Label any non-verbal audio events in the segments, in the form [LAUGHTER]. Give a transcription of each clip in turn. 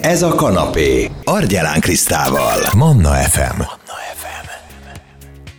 Ez a kanapé. Argyelán Krisztával. Manna FM.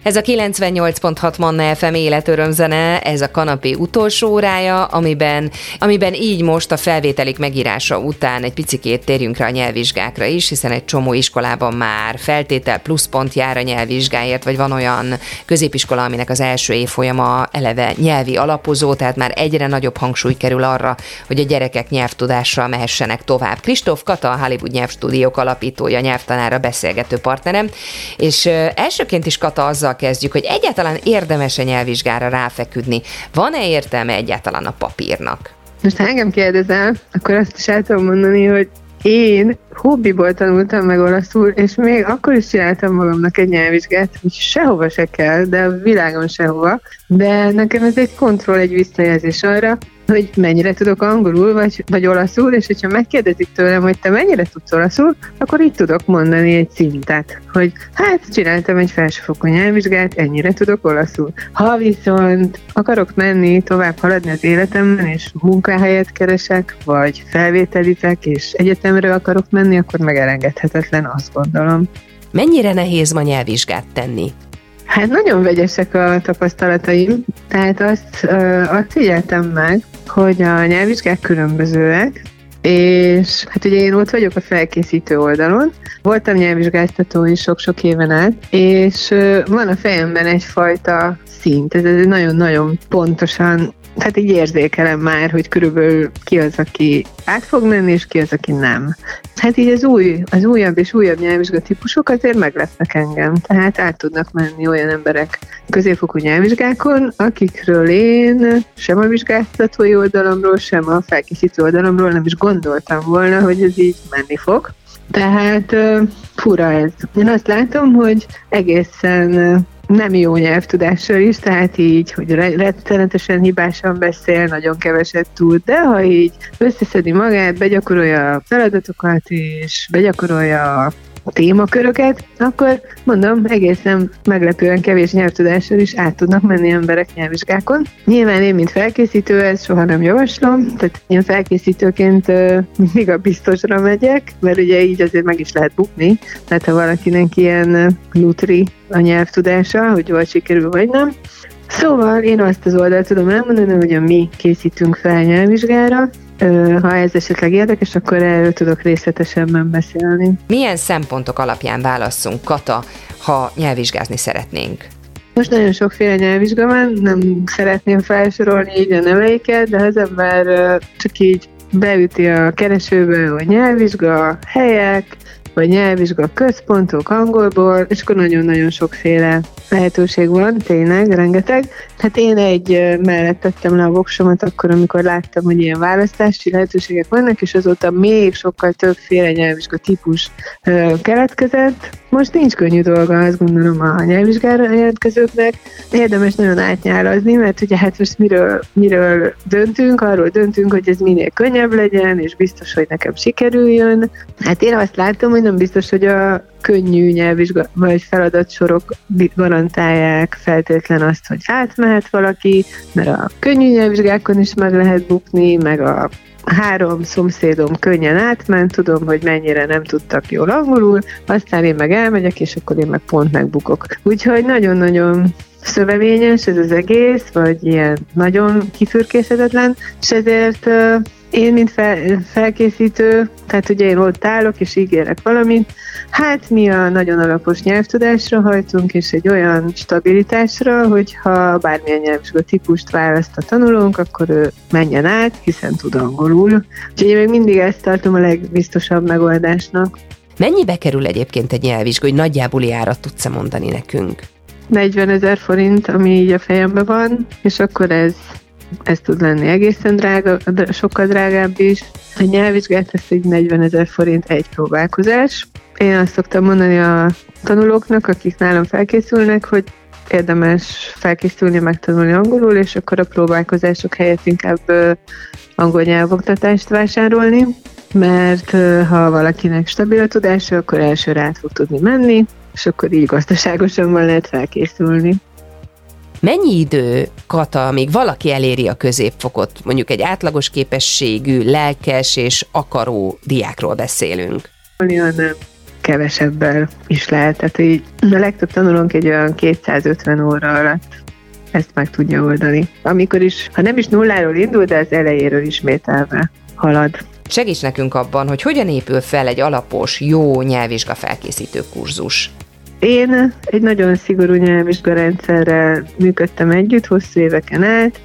Ez a 98.6 Manna FM életörömzene, ez a kanapé utolsó órája, amiben, amiben így most a felvételik megírása után egy picikét térjünk rá a nyelvvizsgákra is, hiszen egy csomó iskolában már feltétel pluszpont jár a nyelvvizsgáért, vagy van olyan középiskola, aminek az első évfolyama eleve nyelvi alapozó, tehát már egyre nagyobb hangsúly kerül arra, hogy a gyerekek nyelvtudással mehessenek tovább. Kristóf Kata, a Hollywood nyelvstúdiók alapítója, nyelvtanára beszélgető partnerem, és elsőként is Kata azzal azzal kezdjük, hogy egyáltalán érdemes a nyelvvizsgára ráfeküdni. Van-e értelme egyáltalán a papírnak? Most ha engem kérdezel, akkor azt is el tudom mondani, hogy én hobbiból tanultam meg olaszul, és még akkor is csináltam magamnak egy nyelvvizsgát, hogy sehova se kell, de a világon sehova. De nekem ez egy kontroll, egy visszajelzés arra, hogy mennyire tudok angolul vagy, vagy olaszul, és hogyha megkérdezik tőlem, hogy te mennyire tudsz olaszul, akkor itt tudok mondani egy szintet, hogy hát csináltam egy felsőfokú nyelvvizsgát, ennyire tudok olaszul. Ha viszont akarok menni, tovább haladni az életemben, és munkahelyet keresek, vagy felvételizek, és egyetemre akarok menni, akkor megelengedhetetlen, azt gondolom. Mennyire nehéz ma nyelvvizsgát tenni? Hát nagyon vegyesek a tapasztalataim, tehát azt, azt figyeltem meg, hogy a nyelvvizsgák különbözőek, és hát ugye én ott vagyok a felkészítő oldalon, voltam nyelvvizsgáztató is sok-sok éven át, és van a fejemben egyfajta szint, ez nagyon-nagyon pontosan tehát így érzékelem már, hogy körülbelül ki az, aki át fog menni, és ki az, aki nem. Hát így az új, az újabb és újabb nyelvvizsga típusok azért meglepnek engem. Tehát át tudnak menni olyan emberek középfokú nyelvvizsgákon, akikről én sem a vizsgáztatói oldalamról, sem a felkészítő oldalamról nem is gondoltam volna, hogy ez így menni fog. Tehát fura ez. Én azt látom, hogy egészen nem jó nyelvtudással is, tehát így, hogy rettenetesen hibásan beszél, nagyon keveset tud, de ha így összeszedi magát, begyakorolja a feladatokat, és begyakorolja témaköröket, akkor mondom, egészen meglepően kevés nyelvtudással is át tudnak menni emberek nyelvvizsgákon. Nyilván én, mint felkészítő, ezt soha nem javaslom, tehát én felkészítőként mindig a biztosra megyek, mert ugye így azért meg is lehet bukni, tehát ha valakinek ilyen nutri a nyelvtudása, hogy jól sikerül vagy nem. Szóval én azt az oldalt tudom elmondani, hogy a mi készítünk fel nyelvvizsgára, ha ez esetleg érdekes, akkor erről tudok részletesebben beszélni. Milyen szempontok alapján válasszunk, Kata, ha nyelvvizsgázni szeretnénk? Most nagyon sokféle nyelvvizsga van, nem szeretném felsorolni így a neveiket, de az ember csak így beüti a keresőbe, hogy nyelvvizsga, helyek, vagy nyelvvizsga központok angolból, és akkor nagyon-nagyon sokféle lehetőség van, tényleg, rengeteg. Hát én egy mellett tettem le a voksomat akkor, amikor láttam, hogy ilyen választási lehetőségek vannak, és azóta még sokkal többféle nyelvvizsga típus keletkezett. Most nincs könnyű dolga, azt gondolom a nyelvvizsgára jelentkezőknek. Érdemes nagyon átnyálazni, mert ugye hát most miről, miről döntünk, arról döntünk, hogy ez minél könnyebb legyen, és biztos, hogy nekem sikerüljön. Hát én azt látom, hogy nem biztos, hogy a könnyű nyelvvizsga vagy feladatsorok garantálják feltétlen azt, hogy átmehet valaki, mert a könnyű nyelvvizsgákon is meg lehet bukni, meg a három szomszédom könnyen átment, tudom, hogy mennyire nem tudtak jól angolul, aztán én meg elmegyek, és akkor én meg pont megbukok. Úgyhogy nagyon-nagyon szövevényes ez az egész, vagy ilyen nagyon kifürkészhetetlen, és ezért én, mint fel, felkészítő, tehát ugye én ott állok és ígérek valamit, hát mi a nagyon alapos nyelvtudásra hajtunk, és egy olyan stabilitásra, hogyha bármilyen nyelvvizsga típust választ a tanulónk, akkor ő menjen át, hiszen tud angolul. Úgyhogy én még mindig ezt tartom a legbiztosabb megoldásnak. Mennyibe kerül egyébként egy nyelvvizsga, hogy nagyjából árat tudsz mondani nekünk? 40 ezer forint, ami így a fejemben van, és akkor ez ez tud lenni egészen drága, sokkal drágább is. A nyelvvizsgát ez egy 40 ezer forint egy próbálkozás. Én azt szoktam mondani a tanulóknak, akik nálam felkészülnek, hogy érdemes felkészülni, megtanulni angolul, és akkor a próbálkozások helyett inkább angol nyelvoktatást vásárolni, mert ha valakinek stabil a tudása, akkor elsőre át fog tudni menni, és akkor így gazdaságosan lehet felkészülni. Mennyi idő, Kata, amíg valaki eléri a középfokot? Mondjuk egy átlagos képességű, lelkes és akaró diákról beszélünk. Olyan kevesebbel is lehet. Tehát így a legtöbb tanulónk egy olyan 250 óra alatt ezt meg tudja oldani. Amikor is, ha nem is nulláról indul, de az elejéről ismételve halad. Segíts nekünk abban, hogy hogyan épül fel egy alapos, jó nyelvvizsga felkészítő kurzus. Én egy nagyon szigorú nyelvvizsgarendszerrel működtem együtt hosszú éveken át,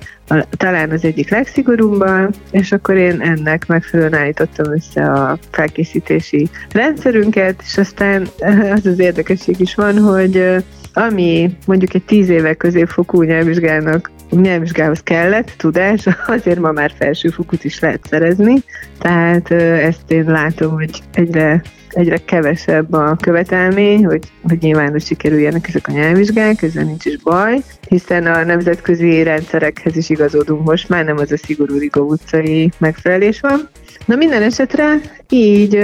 talán az egyik legszigorúbban, és akkor én ennek megfelelően állítottam össze a felkészítési rendszerünket, és aztán az az érdekesség is van, hogy ami mondjuk egy tíz éve középfokú nyelvvizsgának nyelvvizsgához kellett tudás, [LAUGHS] azért ma már felsőfokút is lehet szerezni, tehát ezt én látom, hogy egyre egyre kevesebb a követelmény, hogy, hogy nyilván sikerüljenek ezek a nyelvvizsgák, ezzel nincs is baj, hiszen a nemzetközi rendszerekhez is igazodunk most, már nem az a szigorú Rigó utcai megfelelés van. Na minden esetre így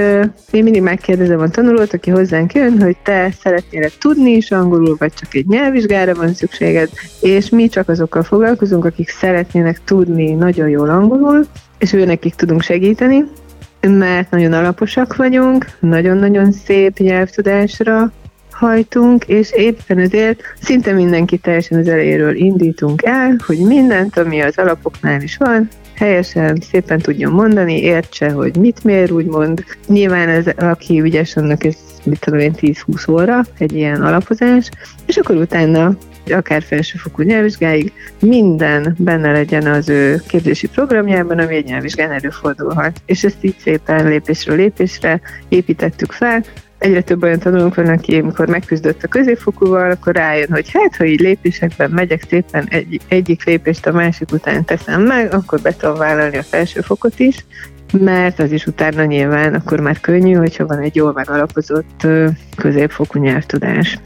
én mindig megkérdezem a tanulót, aki hozzánk jön, hogy te szeretnél tudni is angolul, vagy csak egy nyelvvizsgára van szükséged, és mi csak azokkal foglalkozunk, akik szeretnének tudni nagyon jól angolul, és ő nekik tudunk segíteni, mert nagyon alaposak vagyunk, nagyon-nagyon szép nyelvtudásra hajtunk, és éppen ezért szinte mindenki teljesen az elejéről indítunk el, hogy mindent, ami az alapoknál is van, helyesen, szépen tudjon mondani, értse, hogy mit miért úgy mond. Nyilván ez, aki ügyes, annak ez mit tudom én, 10-20 óra, egy ilyen alapozás, és akkor utána akár felsőfokú nyelvvizsgáig, minden benne legyen az ő képzési programjában, ami egy nyelvvizsgán előfordulhat. És ezt így szépen lépésről lépésre építettük fel, egyre több olyan tanulónk van, aki amikor megküzdött a középfokúval, akkor rájön, hogy hát, ha így lépésekben megyek szépen egy, egyik lépést a másik után teszem meg, akkor be tudom vállalni a felsőfokot is, mert az is utána nyilván akkor már könnyű, hogyha van egy jól megalapozott középfokú nyelvtudás.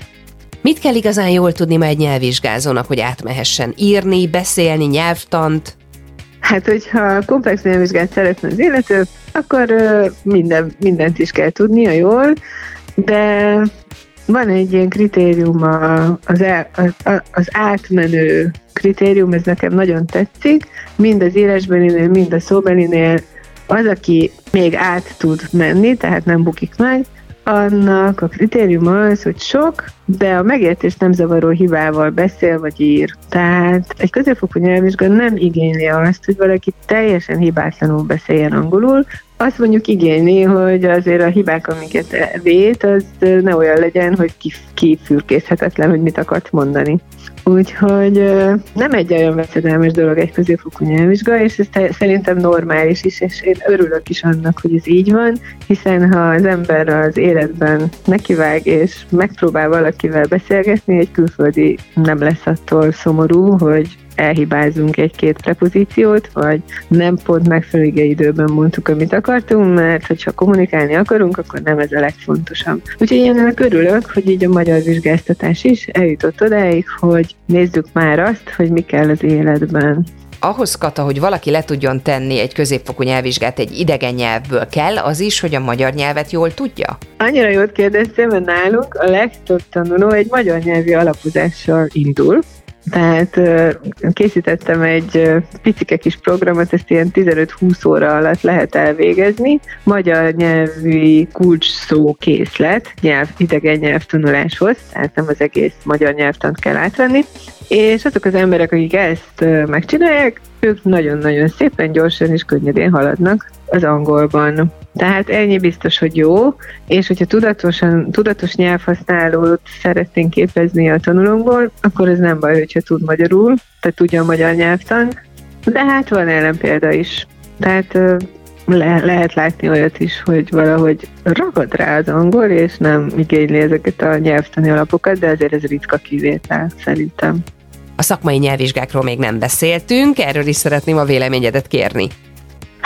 Mit kell igazán jól tudni már egy nyelvvizsgázónak, hogy átmehessen írni, beszélni, nyelvtant? Hát, hogyha komplex nyelvvizsgát szeretne az illető, akkor minden, mindent is kell tudnia jól, de van egy ilyen kritérium, az, el, az átmenő kritérium, ez nekem nagyon tetszik, mind az írásbelinél, mind a szóbelinél az, aki még át tud menni, tehát nem bukik meg, annak a kritérium az, hogy sok, de a megértés nem zavaró hibával beszél vagy ír. Tehát egy középfokú nyelvvizsga nem igényli azt, hogy valaki teljesen hibátlanul beszéljen angolul, azt mondjuk igényli, hogy azért a hibák, amiket vét, az ne olyan legyen, hogy kifürkészhetetlen, hogy mit akart mondani. Úgyhogy nem egy olyan veszedelmes dolog egy középfokú nyelvvizsga, és ez szerintem normális is, és én örülök is annak, hogy ez így van, hiszen ha az ember az életben nekivág, és megpróbál valakivel beszélgetni, egy külföldi nem lesz attól szomorú, hogy elhibázunk egy-két prepozíciót, vagy nem pont megfelelő időben mondtuk, amit akartunk, mert hogyha kommunikálni akarunk, akkor nem ez a legfontosabb. Úgyhogy én ennek örülök, hogy így a magyar vizsgáztatás is eljutott odáig, hogy nézzük már azt, hogy mi kell az életben ahhoz, Kata, hogy valaki le tudjon tenni egy középfokú nyelvvizsgát egy idegen nyelvből, kell az is, hogy a magyar nyelvet jól tudja? Annyira jót kérdeztem, mert nálunk a legtöbb tanuló egy magyar nyelvi alapozással indul, tehát készítettem egy picike kis programot, ezt ilyen 15-20 óra alatt lehet elvégezni. Magyar nyelvi kulcs szó készlet, nyelv, idegen nyelvtanuláshoz, tehát nem az egész magyar nyelvtant kell átvenni. És azok az emberek, akik ezt megcsinálják, ők nagyon-nagyon szépen, gyorsan és könnyedén haladnak az angolban. Tehát ennyi biztos, hogy jó, és hogyha tudatosan, tudatos nyelvhasználót szeretnénk képezni a tanulónkból, akkor ez nem baj, hogyha tud magyarul, tehát tudja a magyar nyelvtan, de hát van ellenpélda is. Tehát le, lehet látni olyat is, hogy valahogy ragad rá az angol, és nem igényli ezeket a nyelvtani alapokat, de azért ez ritka kivétel szerintem. A szakmai nyelvvizsgákról még nem beszéltünk, erről is szeretném a véleményedet kérni.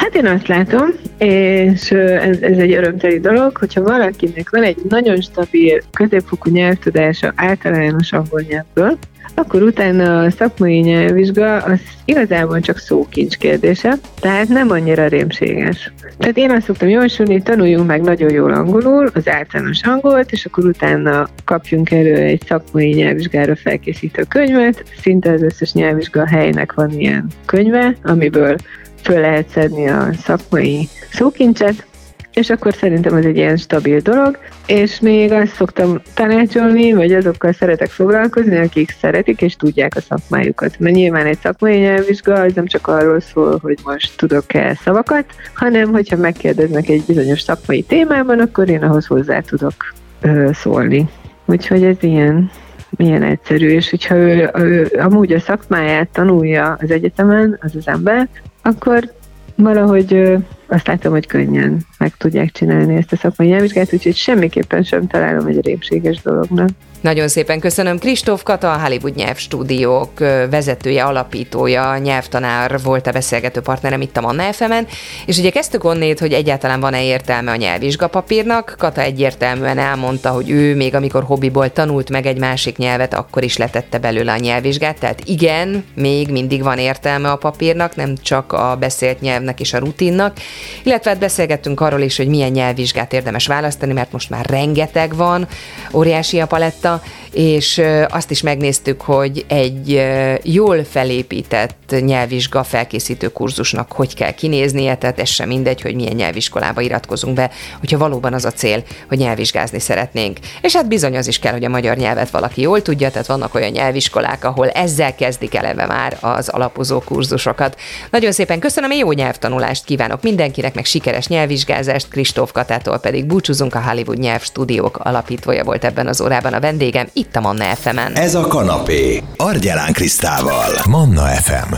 Hát én azt látom, és ez, ez egy örömteli dolog, hogyha valakinek van egy nagyon stabil, középfokú nyelvtudása általános angol nyelvből, akkor utána a szakmai nyelvvizsga az igazából csak szókincs kérdése, tehát nem annyira rémséges. Tehát én azt szoktam javasolni, tanuljunk meg nagyon jól angolul, az általános angolt, és akkor utána kapjunk elő egy szakmai nyelvvizsgára felkészítő könyvet. Szinte az összes nyelvvizsga helynek van ilyen könyve, amiből föl lehet szedni a szakmai szókincset, és akkor szerintem ez egy ilyen stabil dolog, és még azt szoktam tanácsolni, vagy azokkal szeretek foglalkozni, akik szeretik és tudják a szakmájukat. Mert nyilván egy szakmai nyelvvizsga az nem csak arról szól, hogy most tudok-e szavakat, hanem hogyha megkérdeznek egy bizonyos szakmai témában, akkor én ahhoz hozzá tudok ö, szólni. Úgyhogy ez ilyen, milyen egyszerű, és hogyha ő, ő amúgy a szakmáját tanulja az egyetemen, az az ember, akkor valahogy azt látom, hogy könnyen meg tudják csinálni ezt a szakmai nyelvvizsgát, úgyhogy semmiképpen sem találom egy répséges dolognak. Nagyon szépen köszönöm. Kristóf Kata, a Hollywood nyelvstúdiók vezetője, alapítója, nyelvtanár volt a beszélgető partnerem itt a Manna fm és ugye kezdtük onnét, hogy egyáltalán van-e értelme a nyelvvizsgapapírnak. Kata egyértelműen elmondta, hogy ő még amikor hobbiból tanult meg egy másik nyelvet, akkor is letette belőle a nyelvvizsgát, tehát igen, még mindig van értelme a papírnak, nem csak a beszélt nyelvnek és a rutinnak, illetve hát beszélgettünk arról is, hogy milyen nyelvvizsgát érdemes választani, mert most már rengeteg van, óriási a paletta, és azt is megnéztük, hogy egy jól felépített nyelvvizsga felkészítő kurzusnak hogy kell kinéznie, tehát ez sem mindegy, hogy milyen nyelviskolába iratkozunk be, hogyha valóban az a cél, hogy nyelvvizsgázni szeretnénk. És hát bizony az is kell, hogy a magyar nyelvet valaki jól tudja, tehát vannak olyan nyelviskolák, ahol ezzel kezdik eleve már az alapozó kurzusokat. Nagyon szépen köszönöm, jó nyelvtanulást kívánok mindenkinek, meg sikeres nyelvvizsgázást, Kristóf Katától pedig búcsúzunk, a Hollywood nyelvstúdiók alapítója volt ebben az órában a vendégem, itt a Manna FM-en. Ez a kanapé, Argyelán Krisztával, Manna FM.